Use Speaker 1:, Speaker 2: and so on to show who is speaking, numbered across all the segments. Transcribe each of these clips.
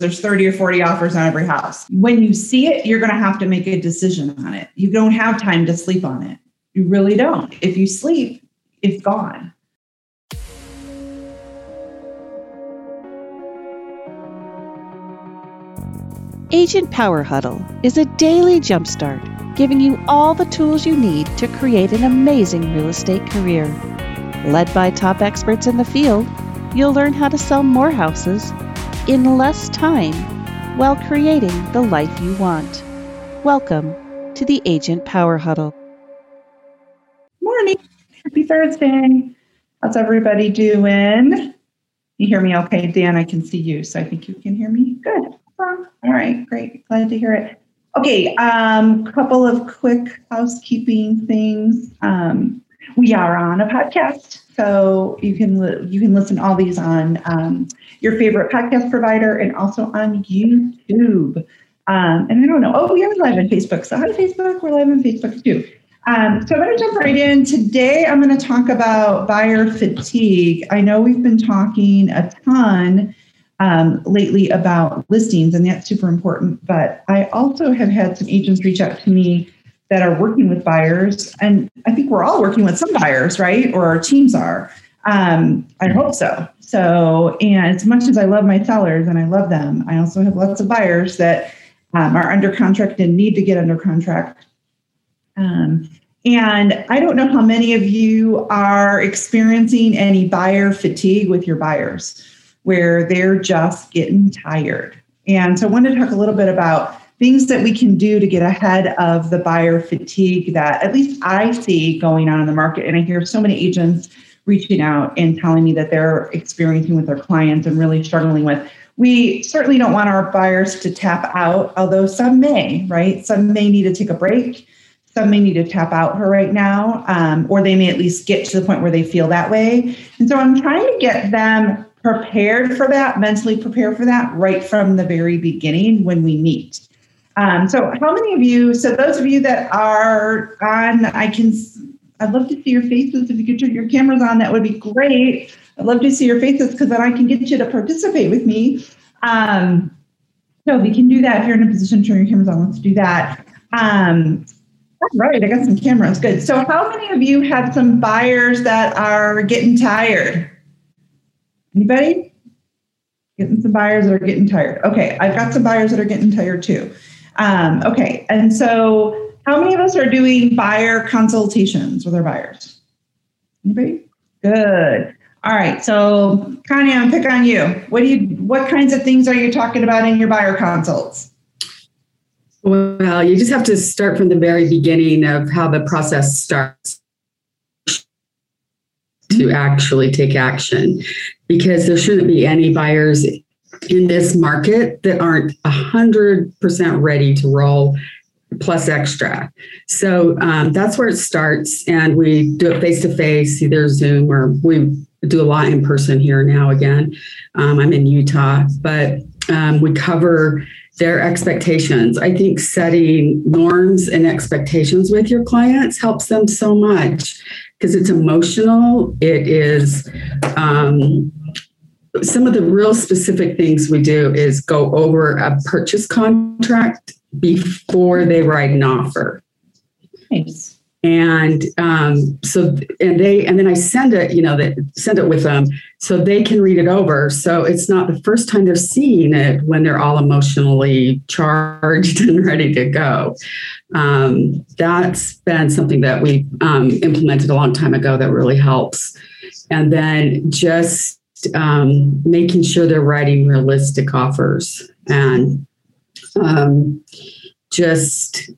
Speaker 1: there's 30 or 40 offers on every house. When you see it, you're going to have to make a decision on it. You don't have time to sleep on it. You really don't. If you sleep, it's gone.
Speaker 2: Agent Power Huddle is a daily jumpstart, giving you all the tools you need to create an amazing real estate career. Led by top experts in the field, you'll learn how to sell more houses in less time while creating the life you want. Welcome to the Agent Power Huddle.
Speaker 1: Morning. Happy Thursday. How's everybody doing? You hear me okay? Dan, I can see you, so I think you can hear me. Good. All right, great. Glad to hear it. Okay, um, couple of quick housekeeping things. Um, we are on a podcast, so you can you can listen all these on um, your favorite podcast provider and also on YouTube. Um, and I don't know. Oh, we are live on Facebook. So hi, Facebook. We're live on Facebook too. Um, so I'm going to jump right in. Today, I'm going to talk about buyer fatigue. I know we've been talking a ton um, lately about listings, and that's super important. But I also have had some agents reach out to me that are working with buyers, and I think we're all working with some buyers, right? Or our teams are. Um, I hope so. So, and as much as I love my sellers and I love them, I also have lots of buyers that um, are under contract and need to get under contract. Um, and I don't know how many of you are experiencing any buyer fatigue with your buyers, where they're just getting tired. And so I wanted to talk a little bit about things that we can do to get ahead of the buyer fatigue that at least I see going on in the market. And I hear so many agents reaching out and telling me that they're experiencing with their clients and really struggling with. We certainly don't want our buyers to tap out, although some may, right? Some may need to take a break. Some may need to tap out her right now, um, or they may at least get to the point where they feel that way. And so I'm trying to get them prepared for that, mentally prepared for that right from the very beginning when we meet. Um, so, how many of you? So, those of you that are on, I can I'd love to see your faces. If you could turn your cameras on, that would be great. I'd love to see your faces because then I can get you to participate with me. Um, so we can do that if you're in a position to turn your cameras on. Let's do that. Um, all right, I got some cameras. Good. So, how many of you have some buyers that are getting tired? Anybody? Getting some buyers that are getting tired. Okay, I've got some buyers that are getting tired too. Um, okay, and so how many of us are doing buyer consultations with our buyers? Anybody? Good. All right. So, Connie, I'm pick on you. What do you? What kinds of things are you talking about in your buyer consults?
Speaker 3: Well, you just have to start from the very beginning of how the process starts to actually take action, because there shouldn't be any buyers in this market that aren't 100% ready to roll plus extra. So um, that's where it starts. And we do it face to face, either Zoom or we do a lot in person here now again. Um, I'm in Utah, but um, we cover their expectations. I think setting norms and expectations with your clients helps them so much because it's emotional. It is um, some of the real specific things we do is go over a purchase contract before they write an offer.
Speaker 1: Nice.
Speaker 3: And um, so, and they, and then I send it, you know, that send it with them so they can read it over. So it's not the first time they're seeing it when they're all emotionally charged and ready to go. Um, that's been something that we um, implemented a long time ago that really helps. And then just um, making sure they're writing realistic offers. And um, just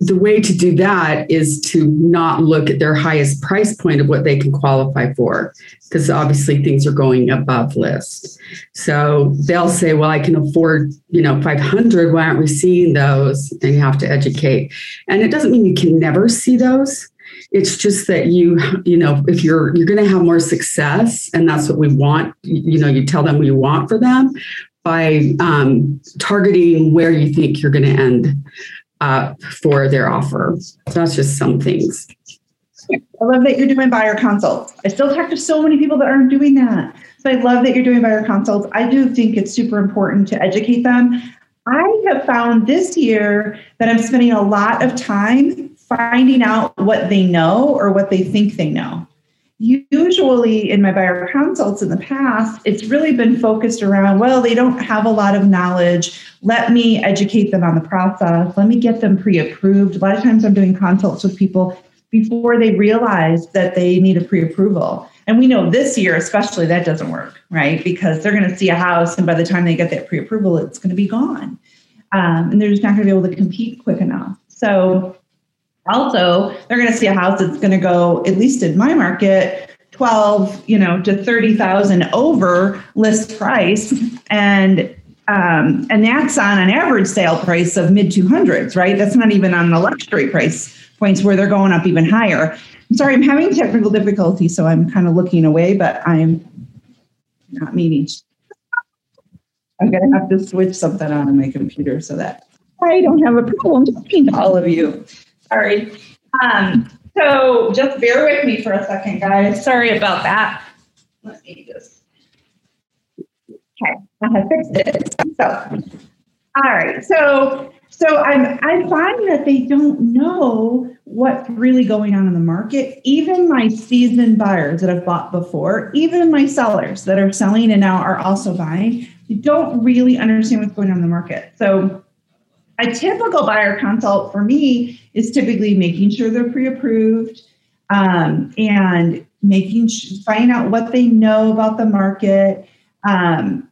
Speaker 3: the way to do that is to not look at their highest price point of what they can qualify for because obviously things are going above list. So they'll say well i can afford you know 500 why aren't we seeing those? And you have to educate. And it doesn't mean you can never see those it's just that you you know if you're you're going to have more success and that's what we want you know you tell them what you want for them by um, targeting where you think you're going to end up for their offer. That's just some things.
Speaker 1: I love that you're doing buyer consults. I still talk to so many people that aren't doing that. So I love that you're doing buyer consults. I do think it's super important to educate them. I have found this year that I'm spending a lot of time finding out what they know or what they think they know. Usually, in my buyer consults in the past, it's really been focused around, well, they don't have a lot of knowledge. Let me educate them on the process. Let me get them pre approved. A lot of times, I'm doing consults with people before they realize that they need a pre approval. And we know this year, especially, that doesn't work, right? Because they're going to see a house, and by the time they get that pre approval, it's going to be gone. Um, and they're just not going to be able to compete quick enough. So, also, they're going to see a house that's going to go, at least in my market, 12, you know, to 30,000 over list price. And um, and that's on an average sale price of mid 200s, right? That's not even on the luxury price points where they're going up even higher. I'm sorry, I'm having technical difficulty, so I'm kind of looking away, but I'm not meaning. I'm going to have to switch something on my computer so that I don't have a problem talking to all of you. Sorry. Um, so just bear with me for a second, guys. Sorry about that. Let me just. Okay, I have fixed it. So, all right. So, so I'm I find that they don't know what's really going on in the market. Even my seasoned buyers that have bought before, even my sellers that are selling and now are also buying, don't really understand what's going on in the market. So a typical buyer consult for me is typically making sure they're pre-approved um, and making finding out what they know about the market um,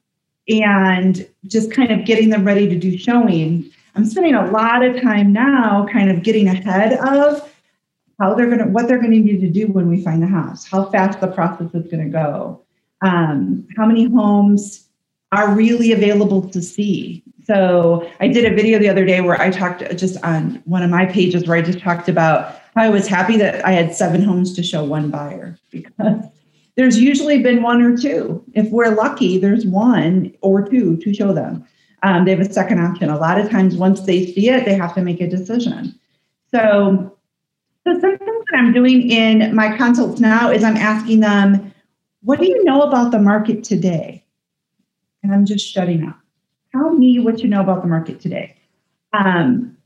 Speaker 1: and just kind of getting them ready to do showing. I'm spending a lot of time now kind of getting ahead of how they're going to what they're going to need to do when we find the house how fast the process is going to go um, how many homes are really available to see so I did a video the other day where I talked just on one of my pages where I just talked about how I was happy that I had seven homes to show one buyer because there's usually been one or two. If we're lucky, there's one or two to show them. Um, they have a second option. A lot of times, once they see it, they have to make a decision. So, so something that I'm doing in my consults now is I'm asking them, "What do you know about the market today?" And I'm just shutting up tell me what you know about the market today. Um,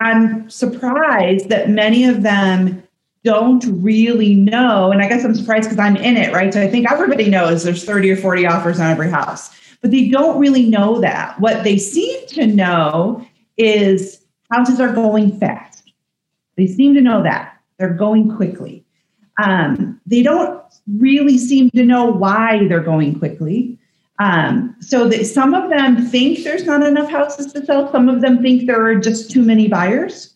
Speaker 1: I'm surprised that many of them don't really know. And I guess I'm surprised because I'm in it, right? So I think everybody knows there's 30 or 40 offers on every house, but they don't really know that. What they seem to know is houses are going fast. They seem to know that. They're going quickly. Um, they don't really seem to know why they're going quickly. Um, so that some of them think there's not enough houses to sell. Some of them think there are just too many buyers.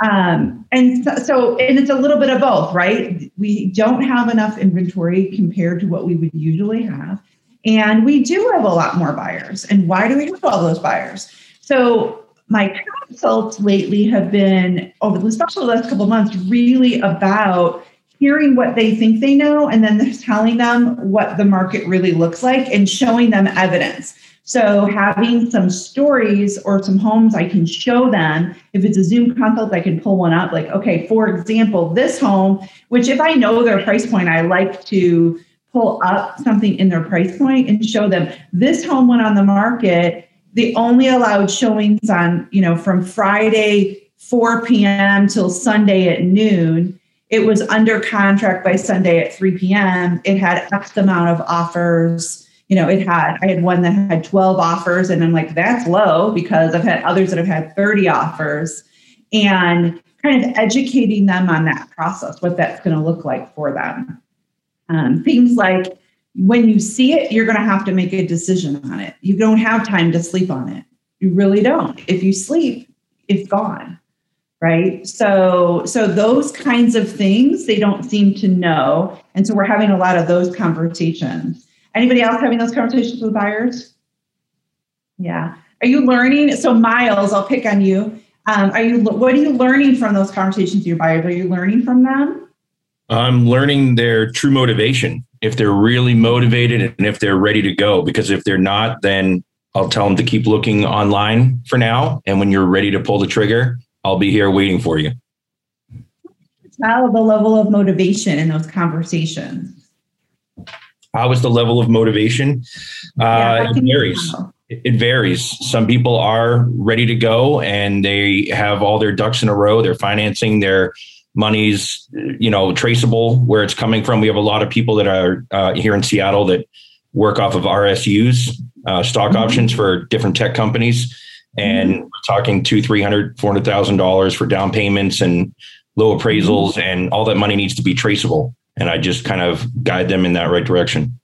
Speaker 1: Um, and so, and it's a little bit of both, right? We don't have enough inventory compared to what we would usually have. And we do have a lot more buyers. And why do we have all those buyers? So my consults lately have been, over the last couple months, really about hearing what they think they know and then telling them what the market really looks like and showing them evidence. So having some stories or some homes I can show them. If it's a Zoom consult, I can pull one up. Like, okay, for example, this home, which if I know their price point, I like to pull up something in their price point and show them this home went on the market. They only allowed showings on, you know, from Friday 4 p.m. till Sunday at noon it was under contract by Sunday at 3 p.m. It had X amount of offers. You know, it had, I had one that had 12 offers, and I'm like, that's low because I've had others that have had 30 offers. And kind of educating them on that process, what that's going to look like for them. Um, things like when you see it, you're going to have to make a decision on it. You don't have time to sleep on it. You really don't. If you sleep, it's gone right? So so those kinds of things they don't seem to know. And so we're having a lot of those conversations. Anybody else having those conversations with buyers? Yeah. Are you learning? So miles i'll pick on you. Um, are you what are you learning from those conversations with your buyers? Are you learning from them?
Speaker 4: I'm learning their true motivation if they're really motivated and if they're ready to go. Because if they're not then i'll tell them to keep looking online for now. And when you're ready to pull the trigger I'll be here waiting for you.
Speaker 1: tell the level of motivation in those conversations?
Speaker 4: How is the level of motivation?
Speaker 1: Yeah,
Speaker 4: Uh, it varies. It varies. Some people are ready to go and they have all their ducks in a row. They're financing their money's, you know, traceable where it's coming from. We have a lot of people that are uh, here in Seattle that work off of RSUs, uh, stock
Speaker 1: Mhm.
Speaker 4: options for different tech companies, and we're talking two, three hundred, four hundred thousand dollars for down payments and low appraisals, and all that money needs to be traceable. And I just kind of guide them in that right direction.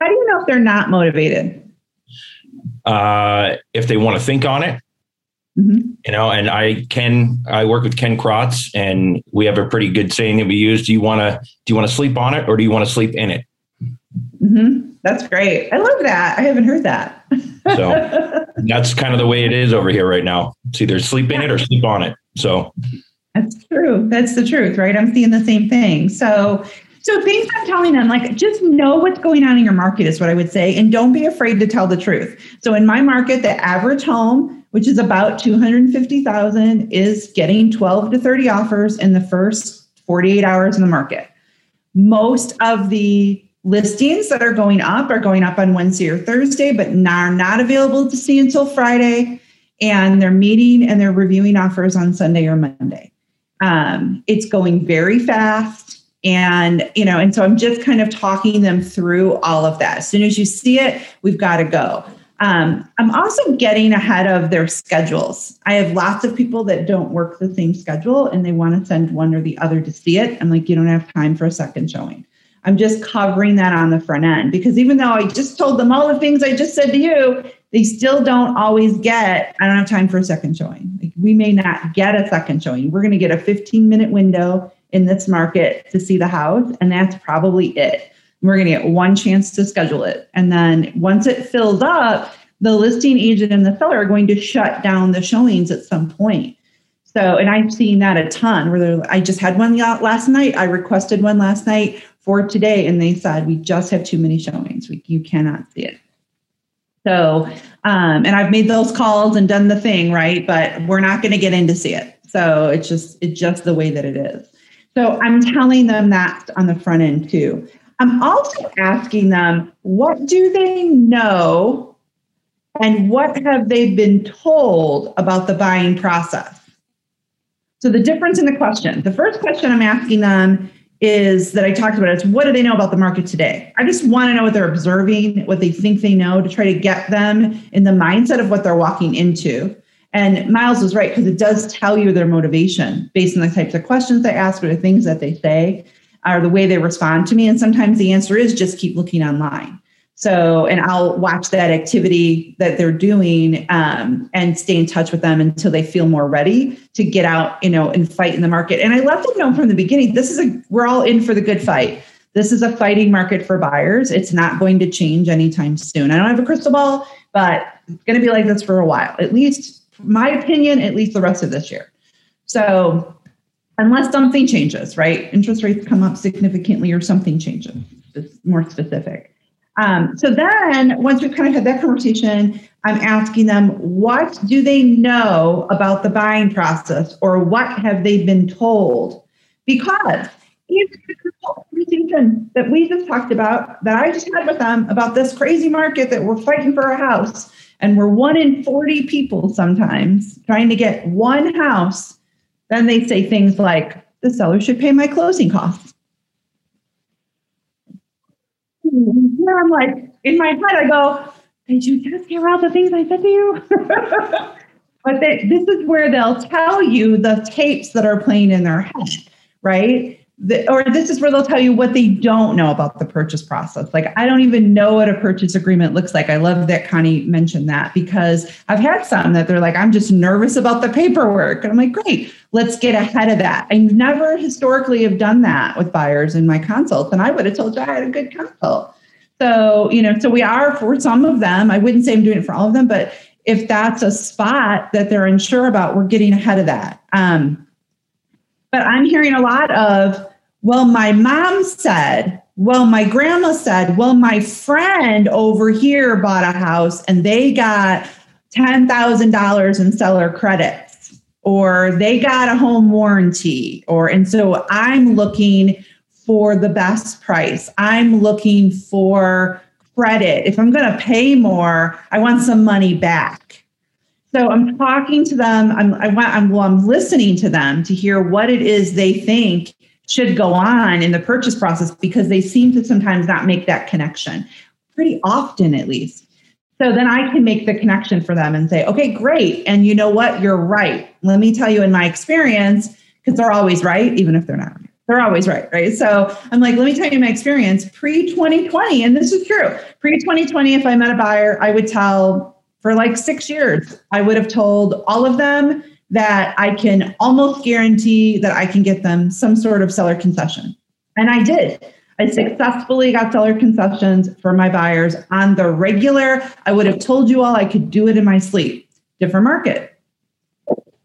Speaker 1: How do you know if they're not motivated?
Speaker 4: Uh, if they want to think on it,
Speaker 1: Mhm.
Speaker 4: you know and i ken i work with ken krotz and we have a pretty good saying that we use do you want to do you want to sleep on it or do you want to sleep in it
Speaker 1: Mhm. That's great. I love that. I haven't heard that.
Speaker 4: So- that's kind of the way it is over here right now it's either sleep in it or sleep on it so
Speaker 1: That's true. That's the truth, right? I'm seeing the same thing. So, so things I'm telling them, like, just know what's going on in your market is what I would say, and don't be afraid to tell the truth. So, in my market, the average home, which is about 250,000, is getting 12 to 30 offers in the first 48 hours in the market. Most of the listings that are going up are going up on Wednesday or Thursday, but are not available to see until Friday. And they're meeting and they're reviewing offers on Sunday or Monday. Um, it's going very fast and you know and so i'm just kind of talking them through all of that. As soon as you see it we've got to go. Um, i'm also getting ahead of their schedules. I have lots of people that don't work the same schedule and they want to send one or the other to see it. I'm like you don't have time for a second showing i'm just covering that on the front end. Because even though i just told them all the things i just said to you they still don't always get i don't have time for a second showing. Like we may not get a second showing. We're going to get a 15 minute window in this market to see the house and that's probably it. We're going to get one chance to schedule it. And then once it fills up the listing agent and the seller are going to shut down the showings at some point. So and i've seen that a ton where i just had one last night. I requested one last night for today and they said we just have too many showings we, you cannot see it so, um, and I've made those calls and done the thing, right? But we're not going to get in to see it. So it's just it's just the way that it is. So I'm telling them that on the front end too. I'm also asking them what do they know and what have they been told about the buying process. So the difference in the question. The first question I'm asking them is that I talked about It's what do they know about the market today? I just want to know what they're observing, what they think they know to try to get them in the mindset of what they're walking into. And Miles was right because it does tell you their motivation based on the types of questions they ask or the things that they say or the way they respond to me. And sometimes the answer is just keep looking online. So, and I'll watch that activity that they're doing um, and stay in touch with them until they feel more ready to get out, you know, and fight in the market. And I let them know from the beginning, this is a, we're all in for the good fight. This is a fighting market for buyers. It's not going to change anytime soon. I don't have a crystal ball, but it's going to be like this for a while, at least, my opinion, at least the rest of this year. So, unless something changes, right? Interest rates come up significantly or something changes, it's more specific. Um, so then, once we've kind of had that conversation, I'm asking them, what do they know about the buying process or what have they been told? Because even the conversation that we just talked about, that I just had with them about this crazy market that we're fighting for a house, and we're one in 40 people sometimes trying to get one house, then they say things like, the seller should pay my closing costs. And I'm like, in my head, I go, did you just hear all the things I said to you? but they, this is where they'll tell you the tapes that are playing in their head, right? The, or this is where they'll tell you what they don't know about the purchase process. Like, I don't even know what a purchase agreement looks like. I love that Connie mentioned that because I've had some that they're like, I'm just nervous about the paperwork. And I'm like, great, let's get ahead of that. I never historically have done that with buyers in my consults, and I would have told you I had a good consult. So, you know, so we are for some of them. I wouldn't say I'm doing it for all of them, but if that's a spot that they're unsure about, we're getting ahead of that. Um, but I'm hearing a lot of, well, my mom said, well, my grandma said, well, my friend over here bought a house and they got $10,000 in seller credits. or they got a home warranty, or and so I'm looking for the best price. I'm looking for credit. If I'm going to pay more, I want some money back. So I'm talking to them. I'm I want I'm well, I'm listening to them to hear what it is they think should go on in the purchase process because they seem to sometimes not make that connection pretty often at least. So then I can make the connection for them and say, okay, great. And you know what? You're right. Let me tell you in my experience, because they're always right, even if they're not right. They're always right, right? So I'm like, let me tell you my experience pre 2020. And this is true. Pre 2020, if I met a buyer, I would tell for like six years, I would have told all of them that I can almost guarantee that I can get them some sort of seller concession. And I did. I successfully got seller concessions for my buyers on the regular. I would have told you all I could do it in my sleep. Different market.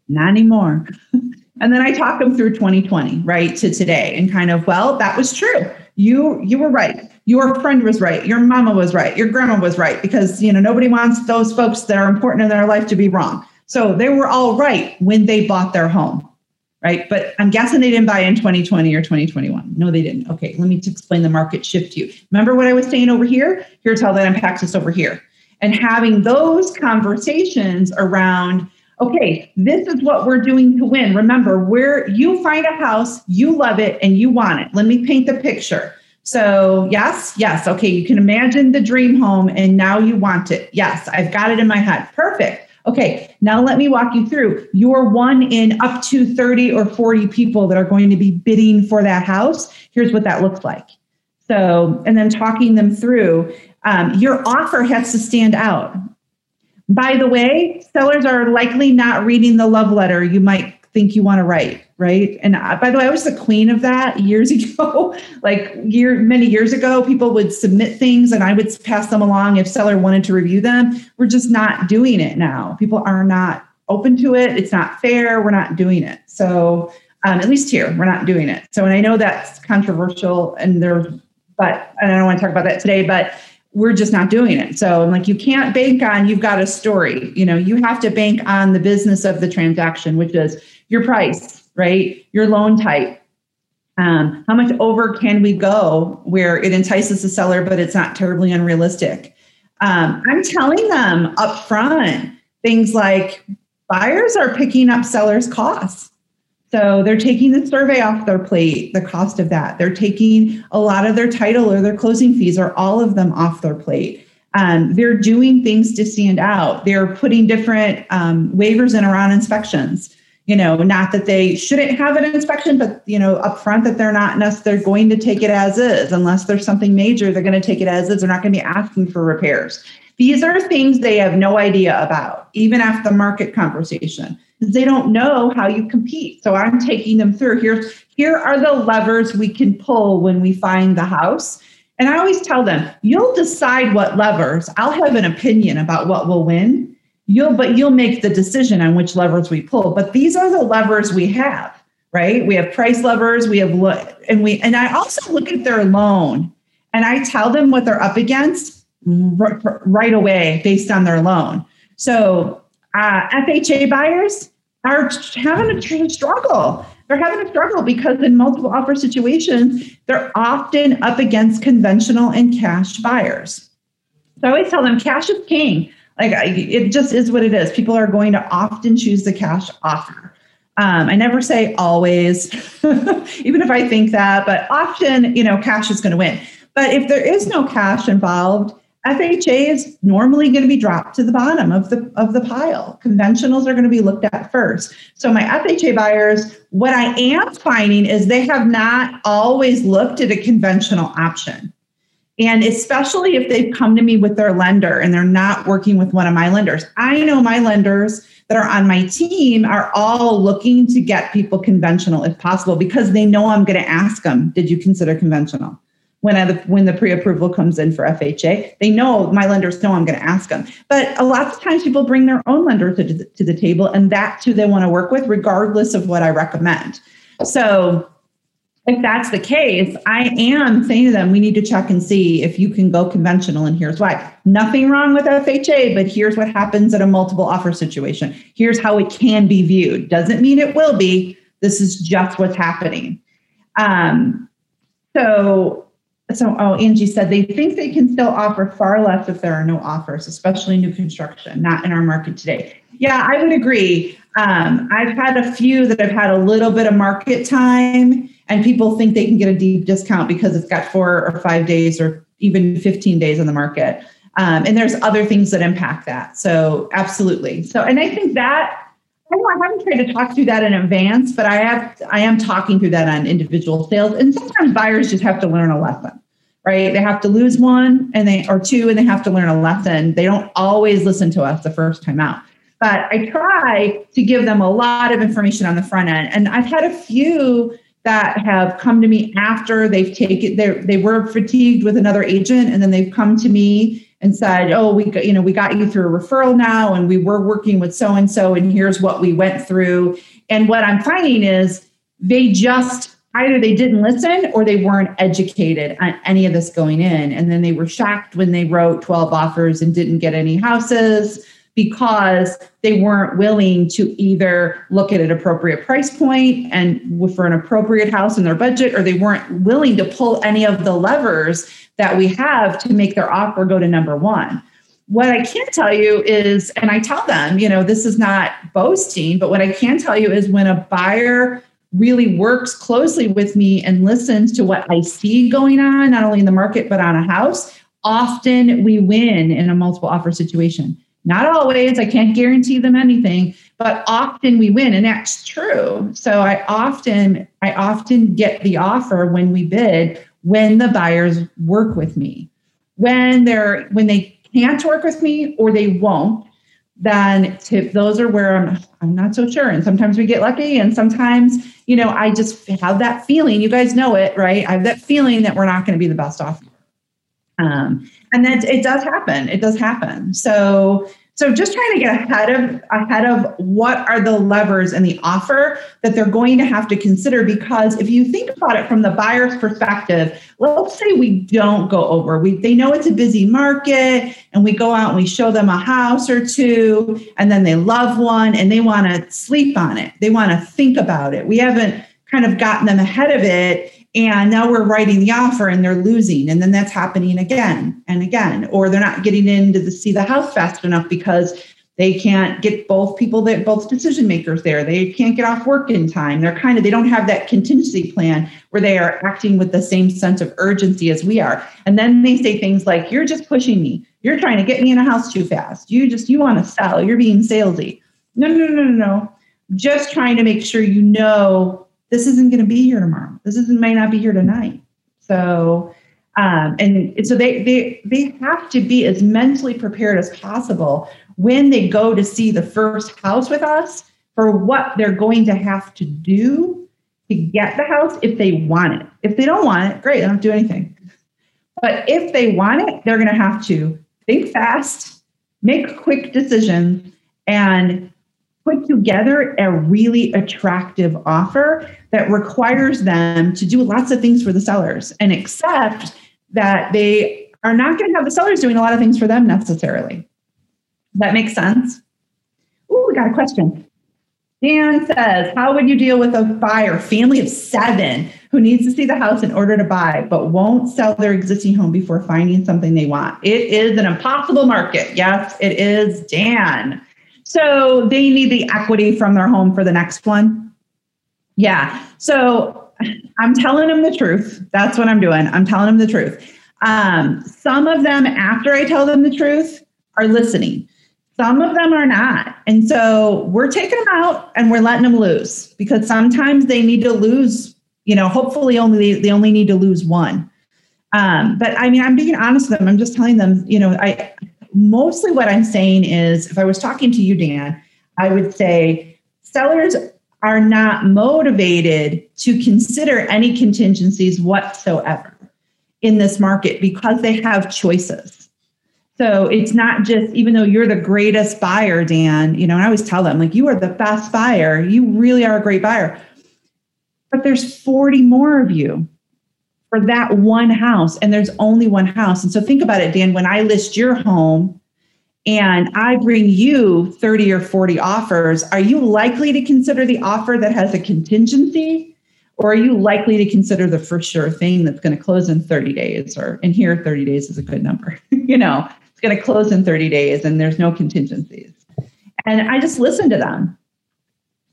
Speaker 1: Not anymore. and then I talk them through 2020, right, to today and kind of, well, that was true. You you were right. Your friend was right. Your mama was right. Your grandma was right because, you know, nobody wants those folks that are important in their life to be wrong. So they were all right when they bought their home right? But I'm guessing they didn't buy in 2020 or 2021. No, they didn't. Okay, let me explain the market shift to you. Remember what I was saying over here? Here's how that impacts us over here. And having those conversations around, okay, this is what we're doing to win. Remember, where you find a house, you love it, and you want it. Let me paint the picture. So, yes, yes, okay, you can imagine the dream home and now you want it. Yes, I've got it in my head. Perfect. Okay, now let me walk you through. You're one in up to 30 or 40 people that are going to be bidding for that house. Here's what that looks like. So, and then talking them through, um, your offer has to stand out. By the way, sellers are likely not reading the love letter you might think you want to write right? And by the way i was the queen of that years ago like year many years ago people would submit things and i would pass them along if seller wanted to review them. We're just not doing it now. People are not open to it. It's not fair. We're not doing it. So um, at least here we're not doing it. So and i know that's controversial and there's but and i don't want to talk about that today but we're just not doing it. So I'm like, you can't bank on you've got a story. You know, you have to bank on the business of the transaction, which is your price, right? Your loan type. Um, how much over can we go where it entices the seller, but it's not terribly unrealistic? Um, I'm telling them up front things like buyers are picking up sellers' costs. So they're taking the survey off their plate, the cost of that. They're taking a lot of their title or their closing fees or all of them off their plate. Um, they're doing things to stand out. They're putting different um, waivers in around inspections you know not that they shouldn't have an inspection but you know upfront that they're not necessarily going to take it as is unless there's something major they're going to take it as is they're not going to be asking for repairs these are things they have no idea about even after the market conversation they don't know how you compete. So i'm taking them through. Here here are the levers we can pull when we find the house. And i always tell them you'll decide what levers i'll have an opinion about what will win. You'll but you'll make the decision on which levers we pull. But these are the levers we have right? We have price levers we have look and we and i also look at their loan and i tell them what they're up against right away based on their loan. So uh, fha buyers are having a struggle they're having a struggle because in multiple offer situations they're often up against conventional and cash buyers so i always tell them cash is king like it just is what it is. People are going to often choose the cash offer. Um, I never say always, even if I think that, but often, you know, cash is going to win. But if there is no cash involved, FHA is normally going to be dropped to the bottom of the of the pile. Conventionals are going to be looked at first. So my FHA buyers, what I am finding is they have not always looked at a conventional option. And especially if they've come to me with their lender and they're not working with one of my lenders. I know my lenders that are on my team are all looking to get people conventional if possible because they know I'm going to ask them, did you consider conventional? When, I, when the pre-approval comes in for FHA, they know my lenders know I'm going to ask them. But a lot of times people bring their own lender to, to the table, and that's who they want to work with, regardless of what I recommend. So if that's the case, I am saying to them, we need to check and see if you can go conventional, and here's why. Nothing wrong with FHA, but here's what happens at a multiple offer situation. Here's how it can be viewed. Doesn't mean it will be. This is just what's happening. Um, so, so oh, Angie said they think they can still offer far less if there are no offers, especially new construction, not in our market today. Yeah, I would agree. Um, I've had a few that have had a little bit of market time, and people think they can get a deep discount because it's got four or five days or even 15 days on the market. Um, and there's other things that impact that. So, absolutely. So, and I think that I, know I haven't tried to talk through that in advance, but I have. I am talking through that on individual sales, and sometimes buyers just have to learn a lesson right? They have to lose one and they or two and they have to learn a lesson. They don't always listen to us the first time out. But I try to give them a lot of information on the front end. And I've had a few that have come to me after they've taken they they were fatigued with another agent and then they've come to me and said, "Oh, we you know, we got you through a referral now and we were working with so and so and here's what we went through." And what I'm finding is they just either they didn't listen or they weren't educated on any of this going in and then they were shocked when they wrote 12 offers and didn't get any houses because they weren't willing to either look at an appropriate price point and for an appropriate house in their budget, or they weren't willing to pull any of the levers that we have to make their offer go to number one. What I can tell you is, and I tell them, you know, this is not boasting, but what I can tell you is when a buyer really works closely with me and listens to what I see going on, not only in the market, but on a house, often we win in a multiple offer situation. Not always, I can't guarantee them anything, but often we win and that's true. So I often I often get the offer when we bid when the buyers work with me. When they're when they can't work with me or they won't, then those are where I'm I'm not so sure. And sometimes we get lucky and sometimes, you know, I just have that feeling. You guys know it, right? I have that feeling that we're not going to be the best offer. Um, and that it does happen. It does happen. So so just trying to get ahead of ahead of what are the levers in the offer that they're going to have to consider because if you think about it from the buyer's perspective, let's say we don't go over. We they know it's a busy market and we go out and we show them a house or two and then they love one and they want to sleep on it. They want to think about it. We haven't kind of gotten them ahead of it and now we're writing the offer and they're losing. And then that's happening again and again. Or they're not getting in to see the house fast enough because they can't get both people that both decision makers there. They can't get off work in time. They're kind of they don't have that contingency plan where they are acting with the same sense of urgency as we are. And then they say things like you're just pushing me. You're trying to get me in a house too fast. You just you want to sell. You're being salesy. No no no no no. Just trying to make sure you know this isn't going to be here tomorrow. This isn't may not be here tonight. So, um, and, and so they they they have to be as mentally prepared as possible when they go to see the first house with us for what they're going to have to do to get the house if they want it. If they don't want it, great, they don't do anything. But if they want it, they're going to have to think fast, make quick decisions, and put together a really attractive offer that requires them to do lots of things for the sellers and accept that they are not going to have the sellers doing a lot of things for them necessarily. That makes sense? Oh, we got a question. Dan says, How would you deal with a buyer, family of seven, who needs to see the house in order to buy, but won't sell their existing home before finding something they want? It is an impossible market. Yes, it is, Dan. So they need the equity from their home for the next one. Yeah. So I'm telling them the truth. That's what I'm doing. I'm telling them the truth. Um, some of them, after I tell them the truth, are listening. Some of them are not. And so we're taking them out and we're letting them lose because sometimes they need to lose, you know, hopefully only they only need to lose one. Um, but I mean, I'm being honest with them. I'm just telling them, you know, I mostly what I'm saying is if I was talking to you, Dan, I would say sellers are not motivated to consider any contingencies whatsoever in this market because they have choices. So it's not just, even though you're the greatest buyer, Dan, you know, and I always tell them, like, you are the best buyer, you really are a great buyer. but there's 40 more of you for that one house, and there's only one house. And so think about it, Dan, when I list your home and I bring you 30 or 40 offers, are you likely to consider the offer that has a contingency? Or are you likely to consider the for sure thing that's going to close in 30 days? Or in here, 30 days is a good number. you know, it's going to close in 30 days and there's no contingencies. And I just listen to them.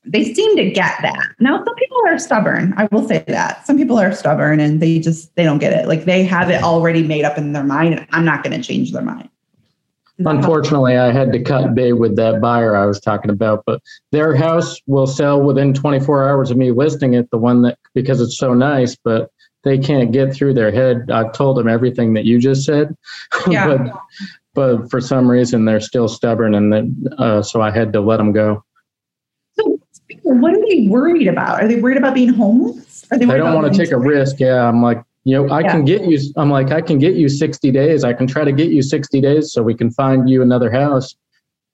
Speaker 1: They seem to get that. Now, some people are stubborn. I will say that. Some people are stubborn and they just they don't get it. Like they have it already made up in their mind and I'm not going to change their mind.
Speaker 5: Unfortunately, I had to cut bait with that buyer I was talking about, but their house will sell within 24 hours of me listing it, the one that because it's so nice, but they can't get through their head. I've told them everything that you just said,
Speaker 1: Yeah.
Speaker 5: but but for some reason they're still stubborn, and then uh, so I had to let them go.
Speaker 1: So what are they worried about? Are they worried about being homeless? Are
Speaker 5: They
Speaker 1: worried
Speaker 5: don't want to take a risk. Yeah, I'm like, you know, I can get you. I'm like, I can get you 60 days. I can try to get you 60 days so we can find you another house.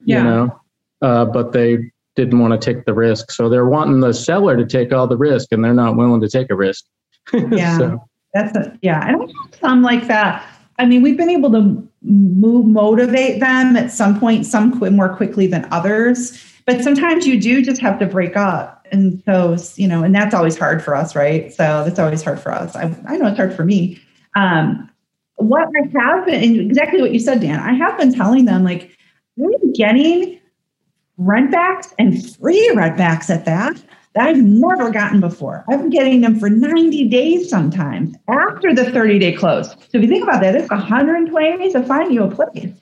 Speaker 1: Yeah.
Speaker 5: You know, uh, but they didn't want to take the risk, so they're wanting the seller to take all the risk, and they're not willing to take a risk.
Speaker 1: Yeah.
Speaker 5: So,
Speaker 1: That's a, yeah. I don't have some like that. I mean, we've been able to move, motivate them at some point, some qu- more quickly than others. But sometimes you do just have to break up. And so, you know, and that's always hard for us, right? So that's always hard for us. I, I know it's hard for me. Um, what I have been, and exactly what you said, Dan, I have been telling them, like, we're getting rent backs and free rent backs at that that I've never gotten before. I've been getting them for 90 days sometimes after the 30 day close. So if you think about that, it's 120 days to find you a place.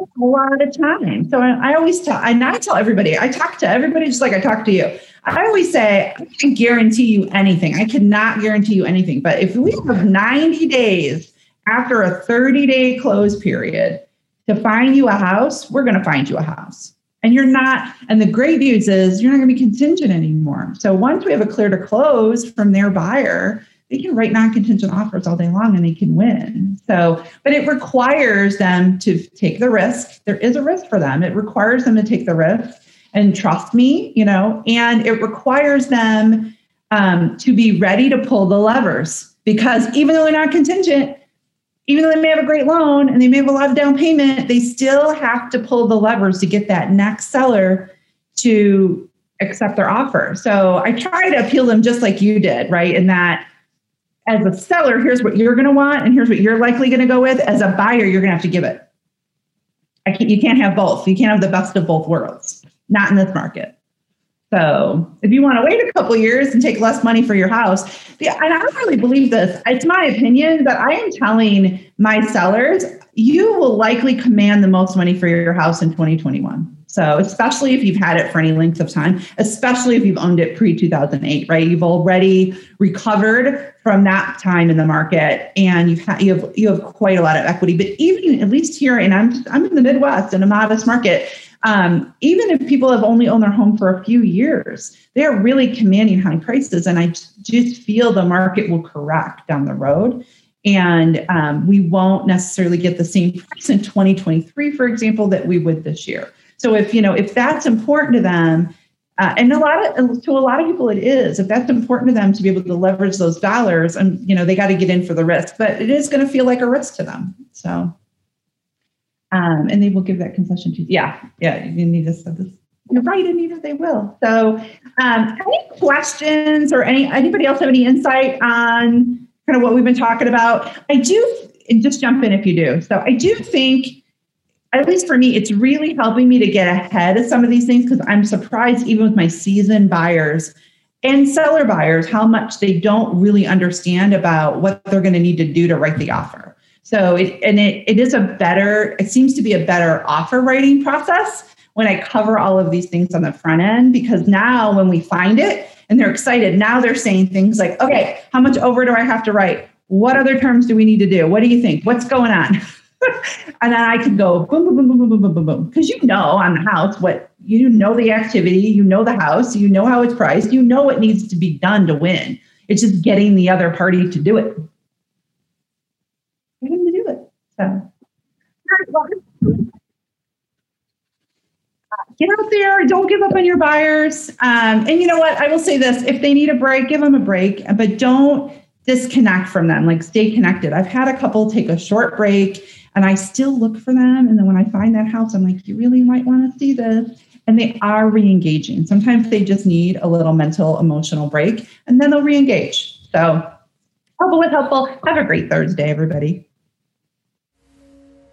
Speaker 1: A lot of time. So I, I always tell, and I tell everybody, I talk to everybody just like I talk to you. I always say, I can't guarantee you anything. I cannot guarantee you anything. But if we have 90 days after a 30 day close period to find you a house, we're going to find you a house. And you're not, and the great news is you're not going to be contingent anymore. So once we have a clear to close from their buyer, they can write non-contingent offers all day long and they can win. So, but it requires them to take the risk. There is a risk for them. It requires them to take the risk and trust me, you know, and it requires them um, to be ready to pull the levers because even though they're not contingent, even though they may have a great loan and they may have a lot of down payment, they still have to pull the levers to get that next seller to accept their offer. So I try to appeal them just like you did, right? In that as a seller, here's what you're going to want and here's what you're likely going to go with. As a buyer, you're going to have to give it. I can't, you can't have both. You can't have the best of both worlds, not in this market. So if you want to wait a couple years and take less money for your house, and I don't really believe this. It's my opinion, but I am telling my sellers, you will likely command the most money for your house in 2021. So especially if you've had it for any length of time, especially if you've owned it pre 2008, right? You've already recovered from that time in the market, and you've you have you have quite a lot of equity. But even at least here, and I'm I'm in the Midwest in a modest market, um, even if people have only owned their home for a few years, they're really commanding high prices. And I just feel the market will correct down the road. And um, we won't necessarily get the same price in 2023, for example, that we would this year. So if you know if that's important to them, uh, and a lot of to a lot of people it is. If that's important to them to be able to leverage those dollars, and you know they got to get in for the risk, but it is going to feel like a risk to them. So um, and they will give that concession to yeah yeah you need to say this you're right anita they will so um, any questions or any anybody else have any insight on kind of what we've been talking about i do and just jump in if you do so i do think at least for me it's really helping me to get ahead of some of these things because i'm surprised even with my seasoned buyers and seller buyers how much they don't really understand about what they're going to need to do to write the offer so it and it, it is a better, it seems to be a better offer writing process when I cover all of these things on the front end because now when we find it and they're excited, now they're saying things like, okay, how much over do I have to write? What other terms do we need to do? What do you think? What's going on? and then I can go boom, boom, boom, boom, boom, boom, boom, boom, boom. Because you know on the house what you know the activity, you know the house, you know how it's priced, you know what needs to be done to win. It's just getting the other party to do it get him to do it. So, get out there. Don't give up on your buyers. Um, and you know what? I will say this: if they need a break, give them a break, but don't disconnect from them. Like stay connected. I've had a couple take a short break, and I still look for them. And then when I find that house, I'm like, you really might want to see this. And they are re-engaging. Sometimes they just need a little mental, emotional break, and then they'll re-engage. So, oh, hope it was helpful. Have a great Thursday, everybody.